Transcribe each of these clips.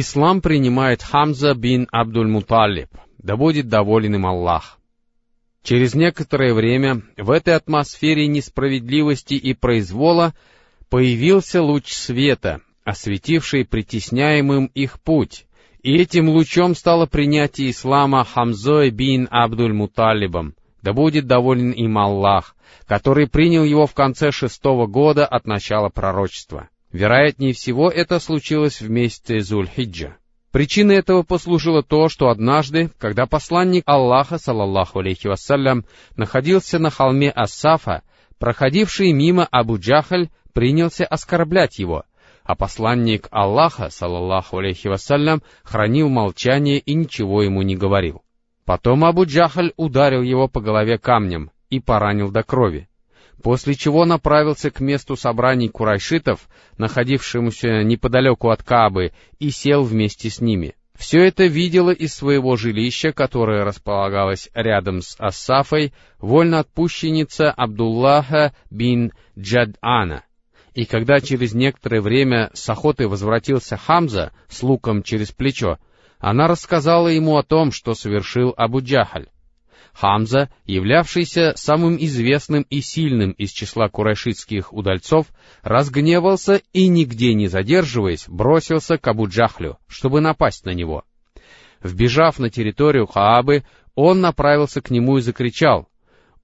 Ислам принимает Хамза бин Абдуль-Муталиб, да будет доволен им Аллах. Через некоторое время в этой атмосфере несправедливости и произвола появился луч света, осветивший притесняемым их путь, и этим лучом стало принятие ислама Хамзой бин Абдуль-Муталибом, да будет доволен им Аллах, который принял его в конце шестого года от начала пророчества. Вероятнее всего, это случилось в месяце Зуль-Хиджа. Причиной этого послужило то, что однажды, когда посланник Аллаха, салаллаху алейхи вассалям, находился на холме Ассафа, проходивший мимо Абу Джахаль принялся оскорблять его, а посланник Аллаха, салаллаху алейхи вассалям, хранил молчание и ничего ему не говорил. Потом Абу Джахаль ударил его по голове камнем и поранил до крови после чего направился к месту собраний курайшитов, находившемуся неподалеку от Каабы, и сел вместе с ними. Все это видела из своего жилища, которое располагалось рядом с Ассафой, вольноотпущенница Абдуллаха бин Джад'ана. И когда через некоторое время с охоты возвратился Хамза с луком через плечо, она рассказала ему о том, что совершил Абу Джахаль. Хамза, являвшийся самым известным и сильным из числа курайшитских удальцов, разгневался и, нигде не задерживаясь, бросился к Абу-Джахлю, чтобы напасть на него. Вбежав на территорию Хаабы, он направился к нему и закричал,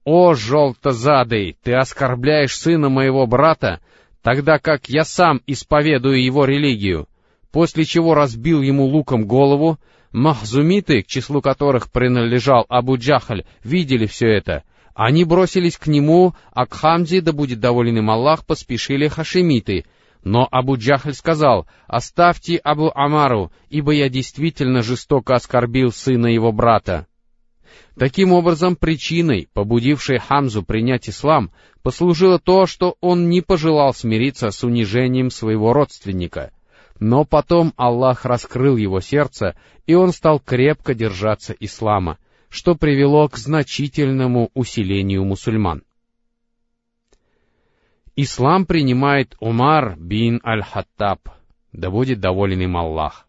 «О, желтозадый, ты оскорбляешь сына моего брата, тогда как я сам исповедую его религию!» После чего разбил ему луком голову, Махзумиты, к числу которых принадлежал Абу Джахаль, видели все это. Они бросились к нему, а к Хамзе, да будет доволен им Аллах, поспешили хашемиты. Но Абу Джахаль сказал, «Оставьте Абу Амару, ибо я действительно жестоко оскорбил сына его брата». Таким образом, причиной, побудившей Хамзу принять ислам, послужило то, что он не пожелал смириться с унижением своего родственника — но потом Аллах раскрыл его сердце, и он стал крепко держаться ислама, что привело к значительному усилению мусульман. Ислам принимает Умар бин Аль-Хаттаб, да будет доволен им Аллах.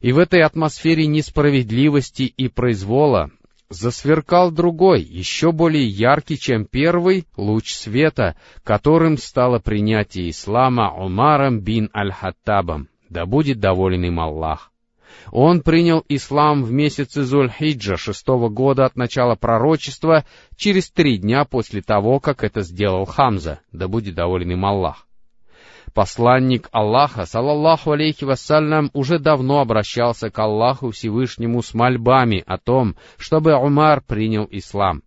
И в этой атмосфере несправедливости и произвола засверкал другой, еще более яркий, чем первый, луч света, которым стало принятие ислама Умаром бин Аль-Хаттабом, да будет доволен им Аллах. Он принял ислам в месяце Зуль-Хиджа шестого года от начала пророчества, через три дня после того, как это сделал Хамза, да будет доволен им Аллах. Посланник Аллаха, салаллаху алейхи вассалям, уже давно обращался к Аллаху Всевышнему с мольбами о том, чтобы Умар принял ислам.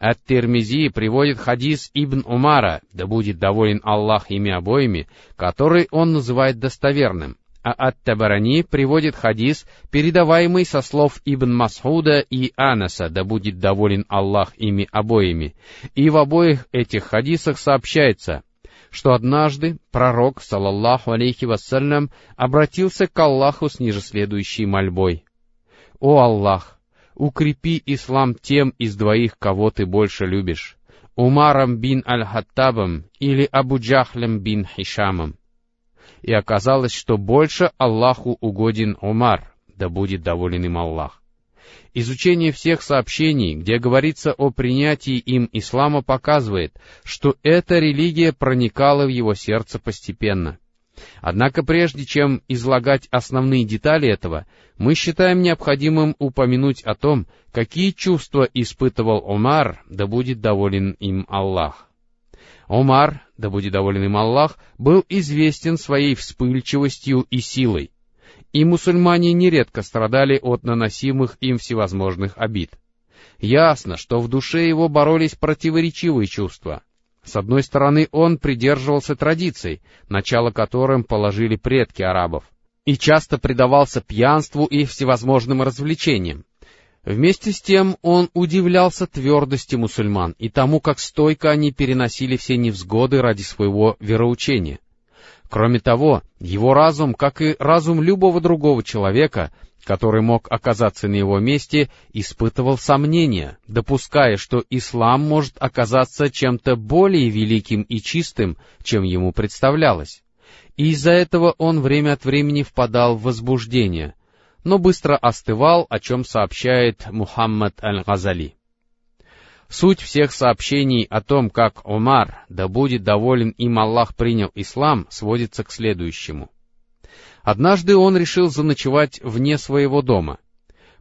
Ат-Тирмизи приводит хадис Ибн Умара, да будет доволен Аллах ими обоими, который он называет достоверным, а Ат-Табарани приводит хадис, передаваемый со слов Ибн Масхуда и Анаса, да будет доволен Аллах ими обоими. И в обоих этих хадисах сообщается, что однажды пророк, салаллаху алейхи вассалям, обратился к Аллаху с ниже следующей мольбой. «О Аллах, укрепи ислам тем из двоих, кого ты больше любишь, Умаром бин Аль-Хаттабом или Абу Джахлем бин Хишамом». И оказалось, что больше Аллаху угоден Умар, да будет доволен им Аллах. Изучение всех сообщений, где говорится о принятии им ислама, показывает, что эта религия проникала в его сердце постепенно. Однако прежде чем излагать основные детали этого, мы считаем необходимым упомянуть о том, какие чувства испытывал Омар, да будет доволен им Аллах. Омар, да будет доволен им Аллах, был известен своей вспыльчивостью и силой и мусульмане нередко страдали от наносимых им всевозможных обид. Ясно, что в душе его боролись противоречивые чувства. С одной стороны, он придерживался традиций, начало которым положили предки арабов, и часто предавался пьянству и всевозможным развлечениям. Вместе с тем он удивлялся твердости мусульман и тому, как стойко они переносили все невзгоды ради своего вероучения. Кроме того, его разум, как и разум любого другого человека, который мог оказаться на его месте, испытывал сомнения, допуская, что ислам может оказаться чем-то более великим и чистым, чем ему представлялось. и из-за этого он время от времени впадал в возбуждение, но быстро остывал, о чем сообщает Мухаммад Аль-Газали. Суть всех сообщений о том, как Омар, да будет доволен им Аллах, принял ислам, сводится к следующему. Однажды он решил заночевать вне своего дома.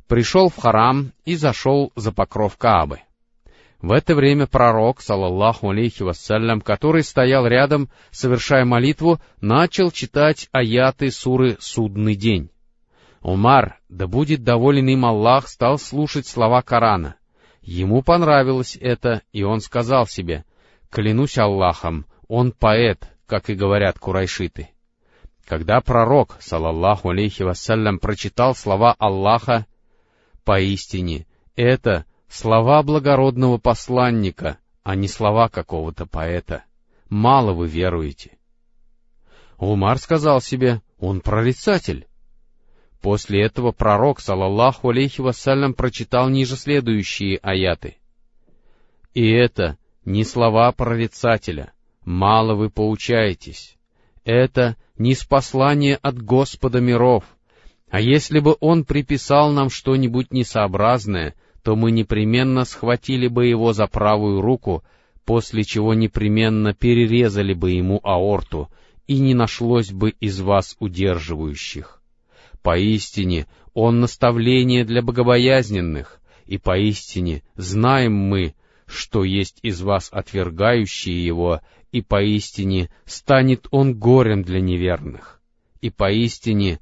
Пришел в харам и зашел за покров Каабы. В это время пророк, салаллаху алейхи вассалям, который стоял рядом, совершая молитву, начал читать аяты суры «Судный день». Умар, да будет доволен им Аллах, стал слушать слова Корана. Ему понравилось это, и он сказал себе, «Клянусь Аллахом, он поэт, как и говорят курайшиты». Когда пророк, салаллаху алейхи вассалям, прочитал слова Аллаха, «Поистине, это Слова благородного посланника, а не слова какого-то поэта. Мало вы веруете. Умар сказал себе, он прорицатель. После этого пророк, салаллаху алейхи вассалям, прочитал ниже следующие аяты. И это не слова прорицателя, мало вы поучаетесь. Это не спаслание от Господа миров. А если бы он приписал нам что-нибудь несообразное, то мы непременно схватили бы его за правую руку, после чего непременно перерезали бы ему аорту, и не нашлось бы из вас удерживающих. Поистине, он наставление для богобоязненных, и поистине знаем мы, что есть из вас отвергающие его, и поистине станет он горем для неверных, и поистине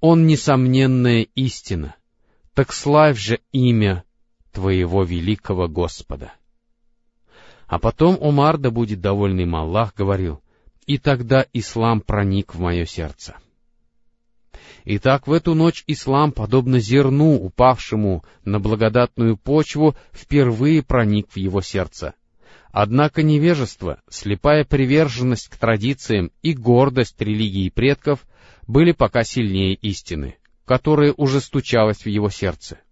он несомненная истина. Так славь же имя твоего великого Господа. А потом Умар, да будет довольный Аллах, говорил, и тогда ислам проник в мое сердце. Итак, в эту ночь ислам, подобно зерну, упавшему на благодатную почву, впервые проник в его сердце. Однако невежество, слепая приверженность к традициям и гордость религии предков были пока сильнее истины, которая уже стучалась в его сердце —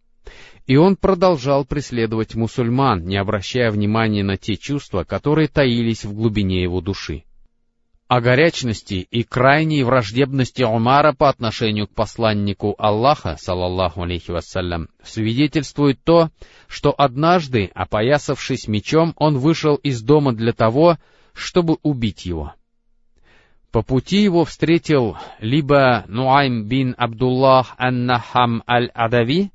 и он продолжал преследовать мусульман, не обращая внимания на те чувства, которые таились в глубине его души. О горячности и крайней враждебности Умара по отношению к посланнику Аллаха, салаллаху алейхи вассалям, свидетельствует то, что однажды, опоясавшись мечом, он вышел из дома для того, чтобы убить его. По пути его встретил либо Нуайм бин Абдуллах ан-Нахам аль-Адави,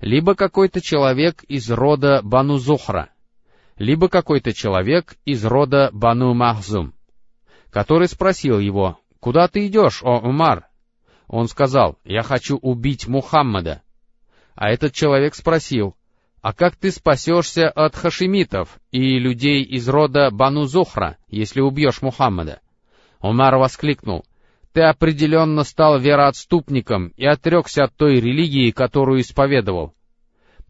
либо какой-то человек из рода Бану Зухра, либо какой-то человек из рода Бану Махзум, который спросил его, «Куда ты идешь, о Умар?» Он сказал, «Я хочу убить Мухаммада». А этот человек спросил, «А как ты спасешься от хашимитов и людей из рода Бану Зухра, если убьешь Мухаммада?» Умар воскликнул, ты определенно стал вероотступником и отрекся от той религии, которую исповедовал.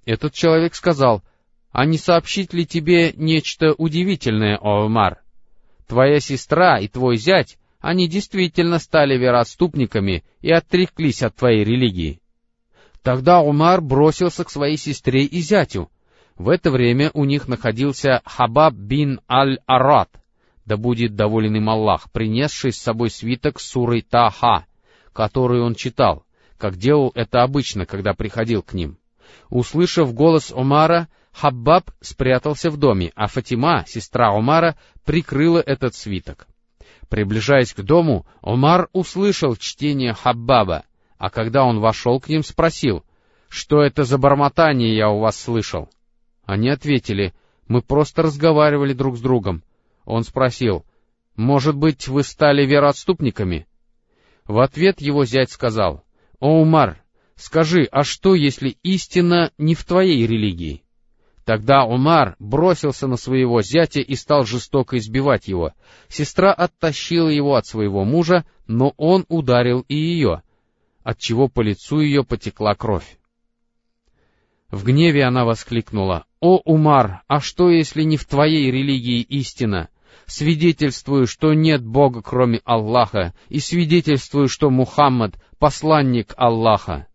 Этот человек сказал, а не сообщить ли тебе нечто удивительное, Омар? Твоя сестра и твой зять, они действительно стали вероотступниками и отреклись от твоей религии. Тогда Умар бросился к своей сестре и зятю. В это время у них находился Хабаб бин Аль-Арат — да будет доволен им Аллах, принесший с собой свиток сурой Таха, который он читал, как делал это обычно, когда приходил к ним. Услышав голос Омара, Хаббаб спрятался в доме, а Фатима, сестра Омара, прикрыла этот свиток. Приближаясь к дому, Омар услышал чтение Хаббаба, а когда он вошел к ним, спросил, «Что это за бормотание я у вас слышал?» Они ответили, «Мы просто разговаривали друг с другом». Он спросил, «Может быть, вы стали вероотступниками?» В ответ его зять сказал, «О, Умар, скажи, а что, если истина не в твоей религии?» Тогда Умар бросился на своего зятя и стал жестоко избивать его. Сестра оттащила его от своего мужа, но он ударил и ее, отчего по лицу ее потекла кровь. В гневе она воскликнула, «О, Умар, а что, если не в твоей религии истина? свидетельствую, что нет Бога, кроме Аллаха, и свидетельствую, что Мухаммад — посланник Аллаха».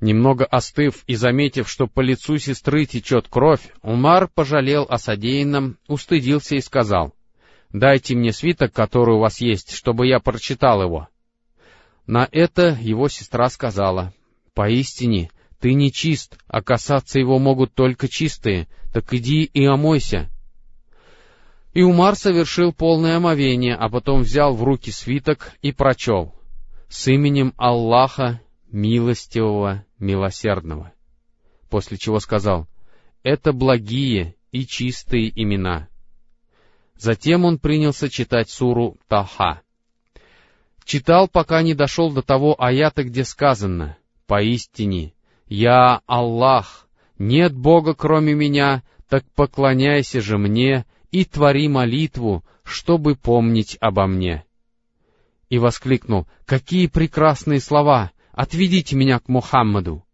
Немного остыв и заметив, что по лицу сестры течет кровь, Умар пожалел о содеянном, устыдился и сказал, Дайте мне свиток, который у вас есть, чтобы я прочитал его. На это его сестра сказала, «Поистине, ты не чист, а касаться его могут только чистые, так иди и омойся». И Умар совершил полное омовение, а потом взял в руки свиток и прочел «С именем Аллаха, милостивого, милосердного». После чего сказал «Это благие и чистые имена». Затем он принялся читать суру Таха. Читал, пока не дошел до того аята, где сказано «Поистине, я Аллах, нет Бога кроме меня, так поклоняйся же мне и твори молитву, чтобы помнить обо мне». И воскликнул «Какие прекрасные слова! Отведите меня к Мухаммаду!»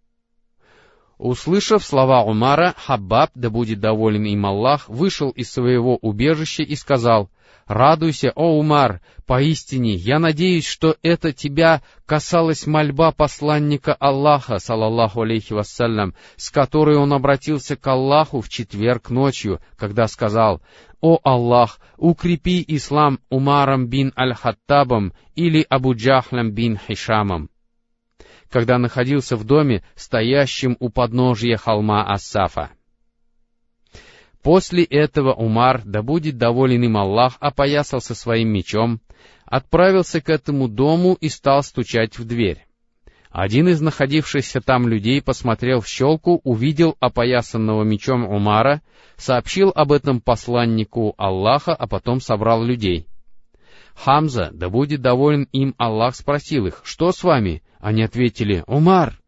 Услышав слова Умара, Хаббаб, да будет доволен им Аллах, вышел из своего убежища и сказал, «Радуйся, о Умар, поистине, я надеюсь, что это тебя касалась мольба посланника Аллаха, салаллаху алейхи вассалям, с которой он обратился к Аллаху в четверг ночью, когда сказал, «О Аллах, укрепи ислам Умаром бин Аль-Хаттабом или Абу Джахлем бин Хишамом» когда находился в доме, стоящем у подножия холма Ассафа. После этого Умар, да будет доволен им Аллах, опоясался своим мечом, отправился к этому дому и стал стучать в дверь. Один из находившихся там людей посмотрел в щелку, увидел опоясанного мечом Умара, сообщил об этом посланнику Аллаха, а потом собрал людей. Хамза, да будет доволен им Аллах, спросил их, что с вами? Они ответили, Умар.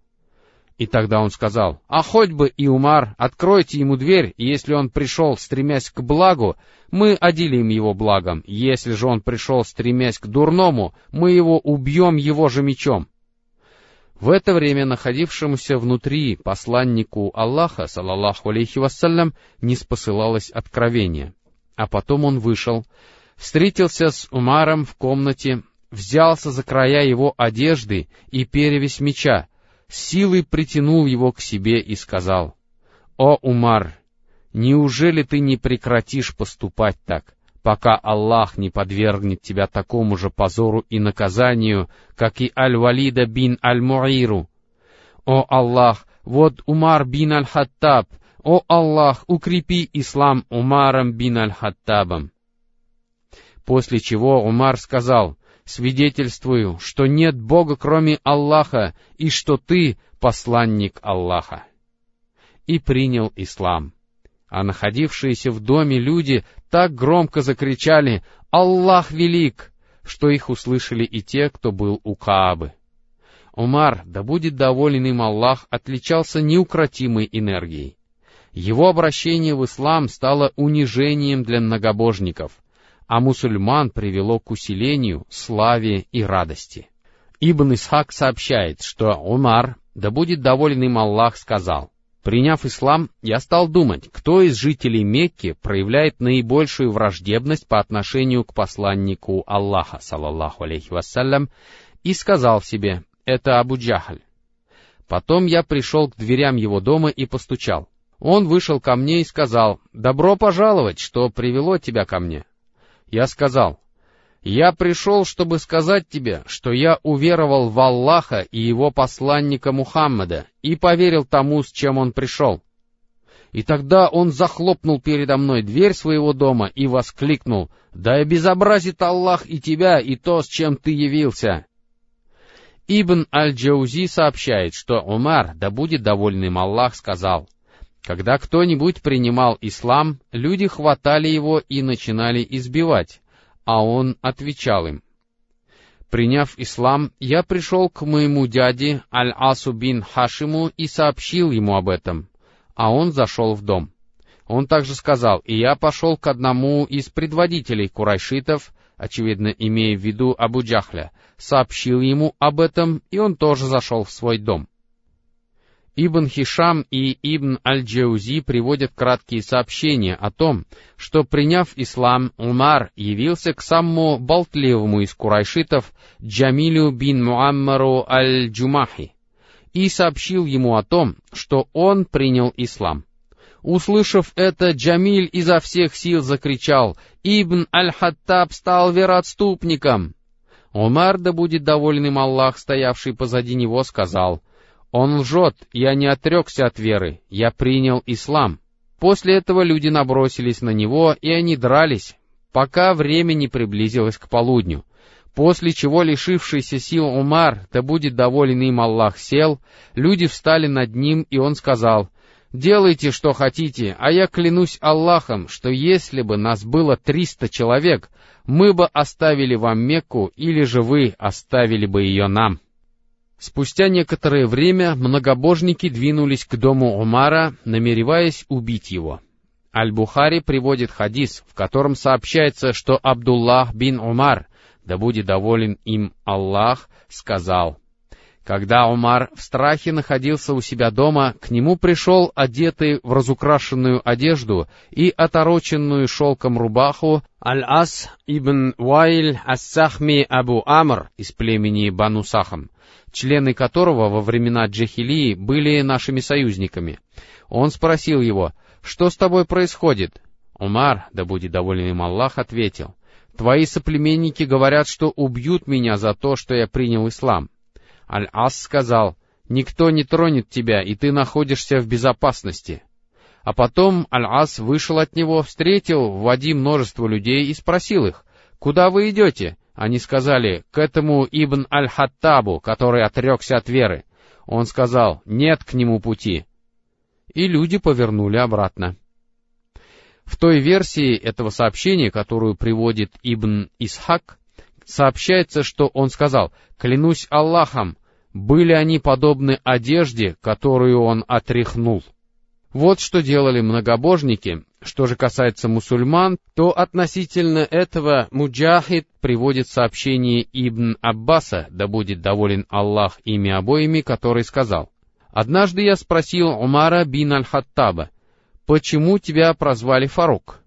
И тогда он сказал, а хоть бы и Умар, откройте ему дверь, и если он пришел, стремясь к благу, мы отделим его благом, если же он пришел, стремясь к дурному, мы его убьем его же мечом. В это время находившемуся внутри посланнику Аллаха, салаллаху алейхи вассалям, не спосылалось откровение. А потом он вышел, встретился с Умаром в комнате, взялся за края его одежды и перевесь меча, силой притянул его к себе и сказал, «О, Умар, неужели ты не прекратишь поступать так, пока Аллах не подвергнет тебя такому же позору и наказанию, как и Аль-Валида бин Аль-Муиру? О, Аллах, вот Умар бин Аль-Хаттаб, о Аллах, укрепи ислам Умаром бин Аль-Хаттабом. После чего Умар сказал, «Свидетельствую, что нет Бога, кроме Аллаха, и что ты посланник Аллаха». И принял ислам. А находившиеся в доме люди так громко закричали «Аллах велик!», что их услышали и те, кто был у Каабы. Умар, да будет доволен им Аллах, отличался неукротимой энергией. Его обращение в ислам стало унижением для многобожников — а мусульман привело к усилению, славе и радости. Ибн Исхак сообщает, что Умар, да будет доволен им Аллах, сказал, Приняв ислам, я стал думать, кто из жителей Мекки проявляет наибольшую враждебность по отношению к посланнику Аллаха, салаллаху алейхи вассалям, и сказал себе, это Абу Джахаль. Потом я пришел к дверям его дома и постучал. Он вышел ко мне и сказал, «Добро пожаловать, что привело тебя ко мне». Я сказал, «Я пришел, чтобы сказать тебе, что я уверовал в Аллаха и его посланника Мухаммада и поверил тому, с чем он пришел». И тогда он захлопнул передо мной дверь своего дома и воскликнул, «Да обезобразит Аллах и тебя, и то, с чем ты явился!» Ибн Аль-Джаузи сообщает, что Умар, да будет довольным Аллах, сказал, когда кто-нибудь принимал ислам, люди хватали его и начинали избивать, а он отвечал им. Приняв ислам, я пришел к моему дяде Аль-Асу бин Хашиму и сообщил ему об этом, а он зашел в дом. Он также сказал, и я пошел к одному из предводителей курайшитов, очевидно, имея в виду Абу Джахля, сообщил ему об этом, и он тоже зашел в свой дом. Ибн Хишам и Ибн Аль-Джаузи приводят краткие сообщения о том, что, приняв ислам, Умар явился к самому болтливому из курайшитов Джамилю бин Муаммару Аль-Джумахи и сообщил ему о том, что он принял ислам. Услышав это, Джамиль изо всех сил закричал, «Ибн Аль-Хаттаб стал вероотступником!» Умар, да будет доволен им Аллах, стоявший позади него, сказал, «Он лжет, я не отрекся от веры, я принял ислам». После этого люди набросились на него, и они дрались, пока время не приблизилось к полудню. После чего лишившийся сил Умар, да будет доволен им Аллах, сел, люди встали над ним, и он сказал, Делайте, что хотите, а я клянусь Аллахом, что если бы нас было триста человек, мы бы оставили вам Мекку, или же вы оставили бы ее нам. Спустя некоторое время многобожники двинулись к дому Умара, намереваясь убить его. Аль-Бухари приводит хадис, в котором сообщается, что Абдуллах бин Умар, да будет доволен им Аллах, сказал — когда Умар в страхе находился у себя дома, к нему пришел одетый в разукрашенную одежду и отороченную шелком рубаху Аль-Ас ибн Вайль Ас-Сахми Абу Амр из племени Бану Сахам, члены которого во времена Джахилии были нашими союзниками. Он спросил его, «Что с тобой происходит?» Умар, да будет доволен им Аллах, ответил, «Твои соплеменники говорят, что убьют меня за то, что я принял ислам». Аль-Ас сказал, «Никто не тронет тебя, и ты находишься в безопасности». А потом Аль-Ас вышел от него, встретил в Вади множество людей и спросил их, «Куда вы идете?» Они сказали, «К этому Ибн Аль-Хаттабу, который отрекся от веры». Он сказал, «Нет к нему пути». И люди повернули обратно. В той версии этого сообщения, которую приводит Ибн Исхак, сообщается, что он сказал, «Клянусь Аллахом, были они подобны одежде, которую он отряхнул». Вот что делали многобожники. Что же касается мусульман, то относительно этого Муджахид приводит сообщение Ибн Аббаса, да будет доволен Аллах ими обоими, который сказал, «Однажды я спросил Умара бин Аль-Хаттаба, почему тебя прозвали Фарук?»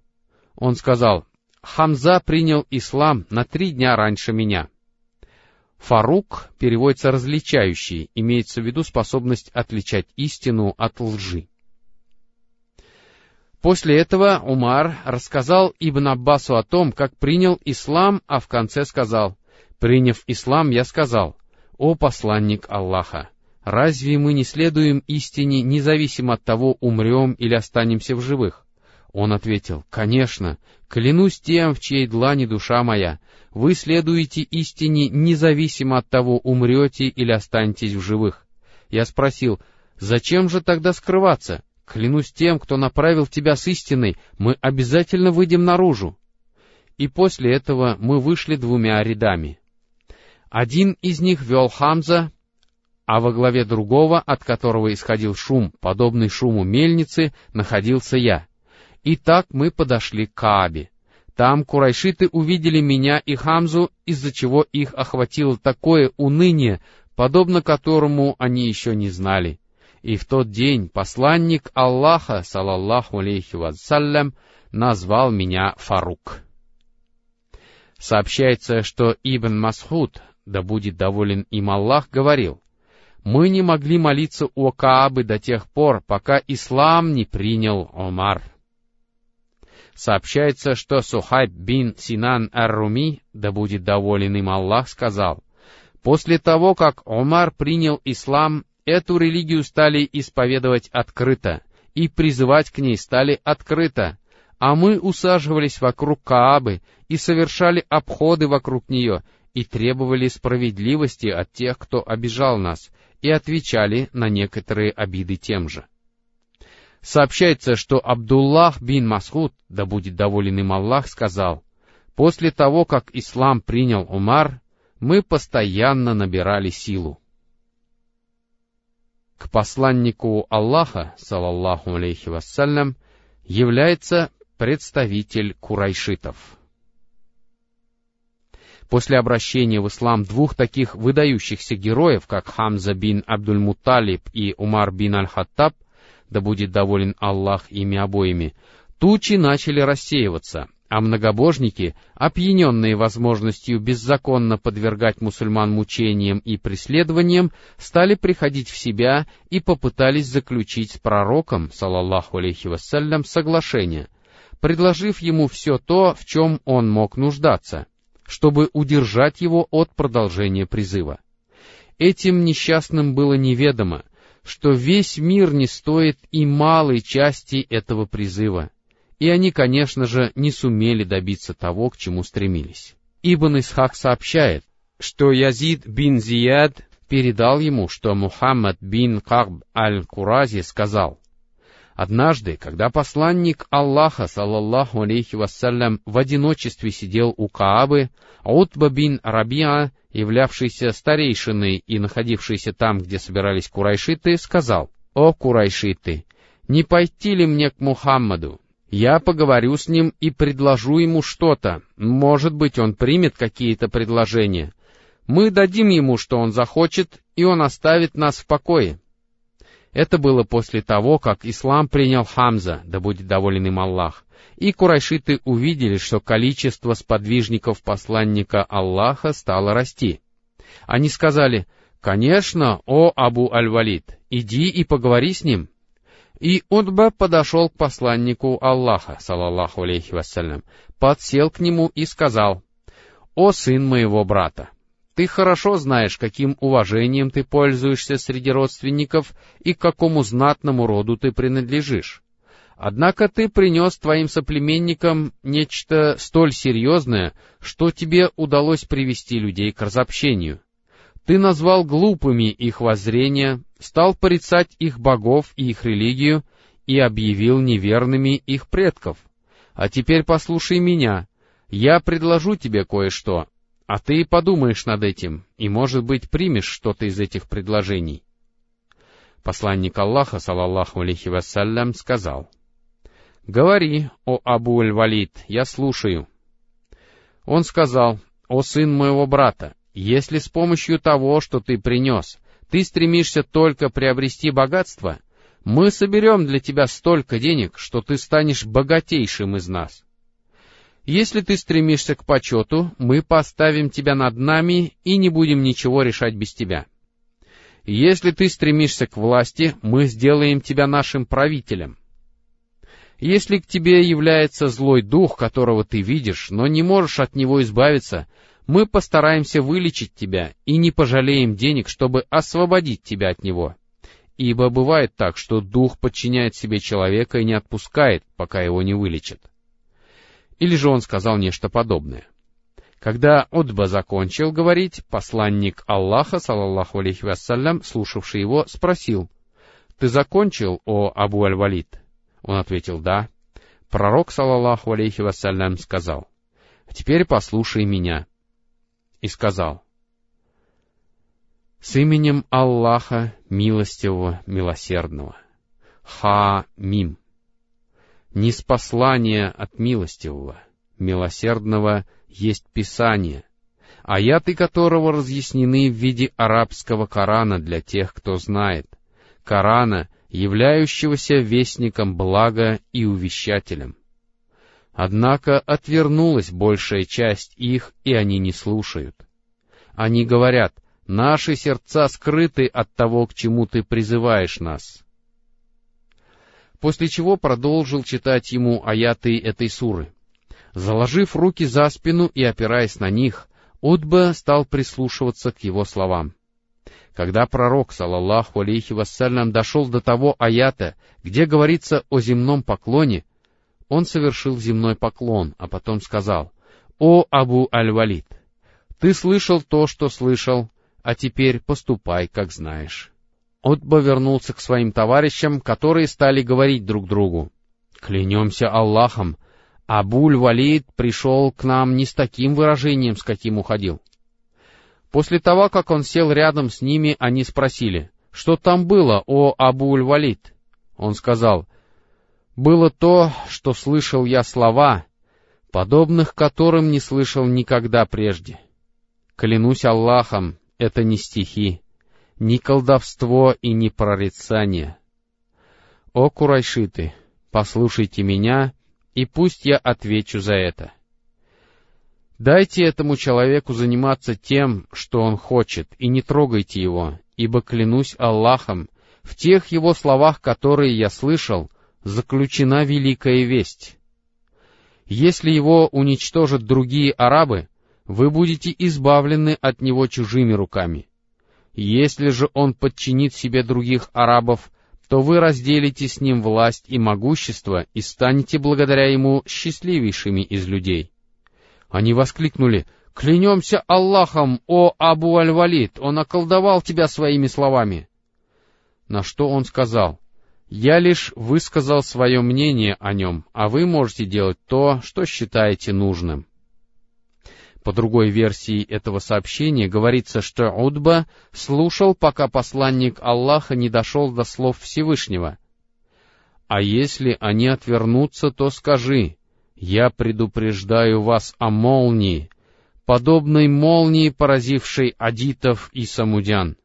Он сказал, Хамза принял ислам на три дня раньше меня. Фарук переводится «различающий», имеется в виду способность отличать истину от лжи. После этого Умар рассказал Ибн Аббасу о том, как принял ислам, а в конце сказал, «Приняв ислам, я сказал, «О посланник Аллаха, разве мы не следуем истине, независимо от того, умрем или останемся в живых?» Он ответил, «Конечно, клянусь тем, в чьей длани душа моя, вы следуете истине независимо от того, умрете или останетесь в живых». Я спросил, «Зачем же тогда скрываться? Клянусь тем, кто направил тебя с истиной, мы обязательно выйдем наружу». И после этого мы вышли двумя рядами. Один из них вел Хамза, а во главе другого, от которого исходил шум, подобный шуму мельницы, находился я — и так мы подошли к Каабе. Там курайшиты увидели меня и Хамзу, из-за чего их охватило такое уныние, подобно которому они еще не знали. И в тот день посланник Аллаха, салаллаху алейхи вассалям, назвал меня Фарук. Сообщается, что Ибн Масхуд, да будет доволен им Аллах, говорил, «Мы не могли молиться у Каабы до тех пор, пока ислам не принял Омар». Сообщается, что Сухайб бин Синан Ар-Руми, да будет доволен им Аллах, сказал, «После того, как Омар принял ислам, эту религию стали исповедовать открыто, и призывать к ней стали открыто, а мы усаживались вокруг Каабы и совершали обходы вокруг нее, и требовали справедливости от тех, кто обижал нас, и отвечали на некоторые обиды тем же. Сообщается, что Абдуллах бин Масхуд, да будет доволен им Аллах, сказал, «После того, как ислам принял Умар, мы постоянно набирали силу». К посланнику Аллаха, салаллаху алейхи вассалям, является представитель курайшитов. После обращения в ислам двух таких выдающихся героев, как Хамза бин Абдуль-Муталиб и Умар бин Аль-Хаттаб, да будет доволен Аллах ими обоими, тучи начали рассеиваться, а многобожники, опьяненные возможностью беззаконно подвергать мусульман мучениям и преследованиям, стали приходить в себя и попытались заключить с пророком, салаллаху алейхи вассалям, соглашение, предложив ему все то, в чем он мог нуждаться, чтобы удержать его от продолжения призыва. Этим несчастным было неведомо, что весь мир не стоит и малой части этого призыва — и они, конечно же, не сумели добиться того, к чему стремились. Ибн Исхак сообщает, что Язид бин Зияд передал ему, что Мухаммад бин Каб аль-Курази сказал, Однажды, когда посланник Аллаха, саллаллаху алейхи вассалям, в одиночестве сидел у Каабы, Утба бин Рабиа, являвшийся старейшиной и находившийся там, где собирались курайшиты, сказал, «О, курайшиты, не пойти ли мне к Мухаммаду? Я поговорю с ним и предложу ему что-то. Может быть, он примет какие-то предложения. Мы дадим ему, что он захочет, и он оставит нас в покое. Это было после того, как ислам принял Хамза, да будет доволен им Аллах, и курайшиты увидели, что количество сподвижников посланника Аллаха стало расти. Они сказали, «Конечно, о Абу Аль-Валид, иди и поговори с ним». И Утба подошел к посланнику Аллаха, салаллаху алейхи вассалям, подсел к нему и сказал, «О сын моего брата, ты хорошо знаешь, каким уважением ты пользуешься среди родственников и к какому знатному роду ты принадлежишь. Однако ты принес твоим соплеменникам нечто столь серьезное, что тебе удалось привести людей к разобщению. Ты назвал глупыми их воззрения, стал порицать их богов и их религию и объявил неверными их предков. А теперь послушай меня, я предложу тебе кое-что, а ты подумаешь над этим, и, может быть, примешь что-то из этих предложений. Посланник Аллаха, салаллаху алейхи вассалям, сказал, «Говори, о Абу-Аль-Валид, я слушаю». Он сказал, «О сын моего брата, если с помощью того, что ты принес, ты стремишься только приобрести богатство, мы соберем для тебя столько денег, что ты станешь богатейшим из нас. Если ты стремишься к почету, мы поставим тебя над нами и не будем ничего решать без тебя. Если ты стремишься к власти, мы сделаем тебя нашим правителем. Если к тебе является злой дух, которого ты видишь, но не можешь от него избавиться, мы постараемся вылечить тебя и не пожалеем денег, чтобы освободить тебя от него. Ибо бывает так, что дух подчиняет себе человека и не отпускает, пока его не вылечит. Или же он сказал нечто подобное. Когда Утба закончил говорить, посланник Аллаха, салаллаху алейхи вассалям, слушавший его, спросил, «Ты закончил, о Абу Аль-Валид?» Он ответил, «Да». Пророк, салаллаху алейхи вассалям, сказал, «Теперь послушай меня» и сказал, «С именем Аллаха, милостивого, милосердного, Ха-Мим, неспослание от милостивого, милосердного есть Писание, аяты которого разъяснены в виде арабского Корана для тех, кто знает, Корана, являющегося вестником блага и увещателем. Однако отвернулась большая часть их, и они не слушают. Они говорят, наши сердца скрыты от того, к чему ты призываешь нас. После чего продолжил читать ему аяты этой суры. Заложив руки за спину и опираясь на них, Утба стал прислушиваться к его словам. Когда пророк, салаллаху алейхи вассалям, дошел до того аята, где говорится о земном поклоне, он совершил земной поклон, а потом сказал, «О Абу Аль-Валид, ты слышал то, что слышал, а теперь поступай, как знаешь». Отба вернулся к своим товарищам, которые стали говорить друг другу, «Клянемся Аллахом, Абуль-Валид пришел к нам не с таким выражением, с каким уходил». После того, как он сел рядом с ними, они спросили, «Что там было, о Абуль-Валид?» Он сказал, было то, что слышал я слова, подобных которым не слышал никогда прежде. Клянусь Аллахом, это не стихи, ни колдовство и ни прорицание. О, курайшиты, послушайте меня и пусть я отвечу за это. Дайте этому человеку заниматься тем, что он хочет, и не трогайте его, ибо клянусь Аллахом, в тех его словах, которые я слышал, заключена великая весть. Если его уничтожат другие арабы, вы будете избавлены от него чужими руками. Если же он подчинит себе других арабов, то вы разделите с ним власть и могущество и станете благодаря ему счастливейшими из людей. Они воскликнули, «Клянемся Аллахом, о Абу Аль-Валид, он околдовал тебя своими словами!» На что он сказал, «Я лишь высказал свое мнение о нем, а вы можете делать то, что считаете нужным». По другой версии этого сообщения говорится, что Удба слушал, пока посланник Аллаха не дошел до слов Всевышнего. «А если они отвернутся, то скажи, я предупреждаю вас о молнии, подобной молнии, поразившей адитов и самудян»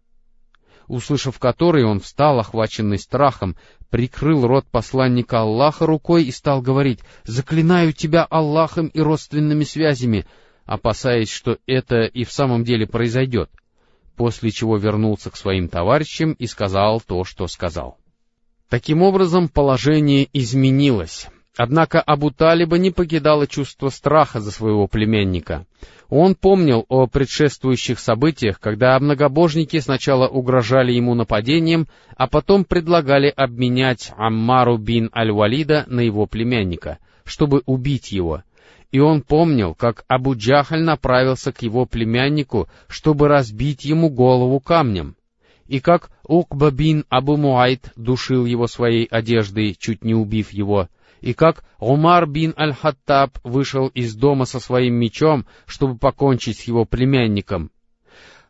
услышав который, он встал, охваченный страхом, прикрыл рот посланника Аллаха рукой и стал говорить, «Заклинаю тебя Аллахом и родственными связями, опасаясь, что это и в самом деле произойдет, после чего вернулся к своим товарищам и сказал то, что сказал. Таким образом, положение изменилось. Однако Абу Талиба не покидало чувство страха за своего племянника. Он помнил о предшествующих событиях, когда многобожники сначала угрожали ему нападением, а потом предлагали обменять Аммару бин Аль-Валида на его племянника, чтобы убить его — и он помнил, как Абу Джахаль направился к его племяннику, чтобы разбить ему голову камнем, и как Укба бин Абу Муайт душил его своей одеждой, чуть не убив его, и как Умар бин Аль-Хаттаб вышел из дома со своим мечом, чтобы покончить с его племянником.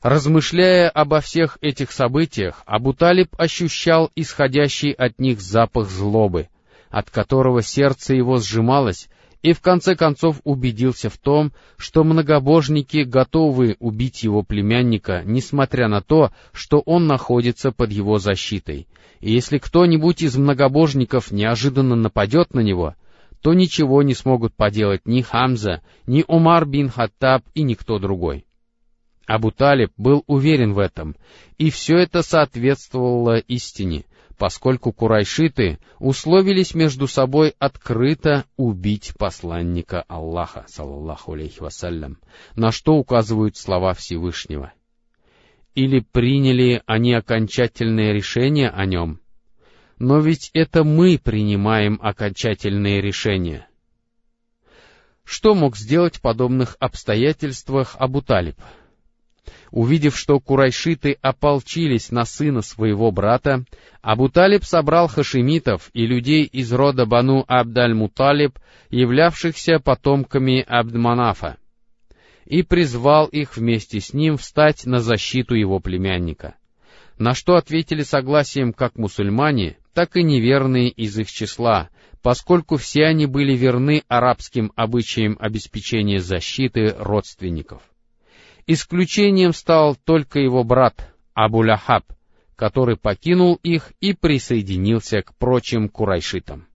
Размышляя обо всех этих событиях, Абу Талиб ощущал исходящий от них запах злобы, от которого сердце его сжималось, и в конце концов убедился в том, что многобожники готовы убить его племянника, несмотря на то, что он находится под его защитой. И если кто-нибудь из многобожников неожиданно нападет на него, то ничего не смогут поделать ни Хамза, ни Умар бин Хаттаб и никто другой. Абу Талиб был уверен в этом, и все это соответствовало истине, поскольку курайшиты условились между собой открыто убить посланника Аллаха, саллаллаху алейхи вассалям, на что указывают слова Всевышнего. Или приняли они окончательное решение о нем? Но ведь это мы принимаем окончательные решения. Что мог сделать в подобных обстоятельствах Абу Талиб? Увидев, что курайшиты ополчились на сына своего брата, Абу-Талиб собрал хашимитов и людей из рода Бану Абдаль-Муталиб, являвшихся потомками Абдманафа, и призвал их вместе с ним встать на защиту его племянника. На что ответили согласием как мусульмане, так и неверные из их числа, поскольку все они были верны арабским обычаям обеспечения защиты родственников. Исключением стал только его брат Абу-Лахаб, который покинул их и присоединился к прочим курайшитам.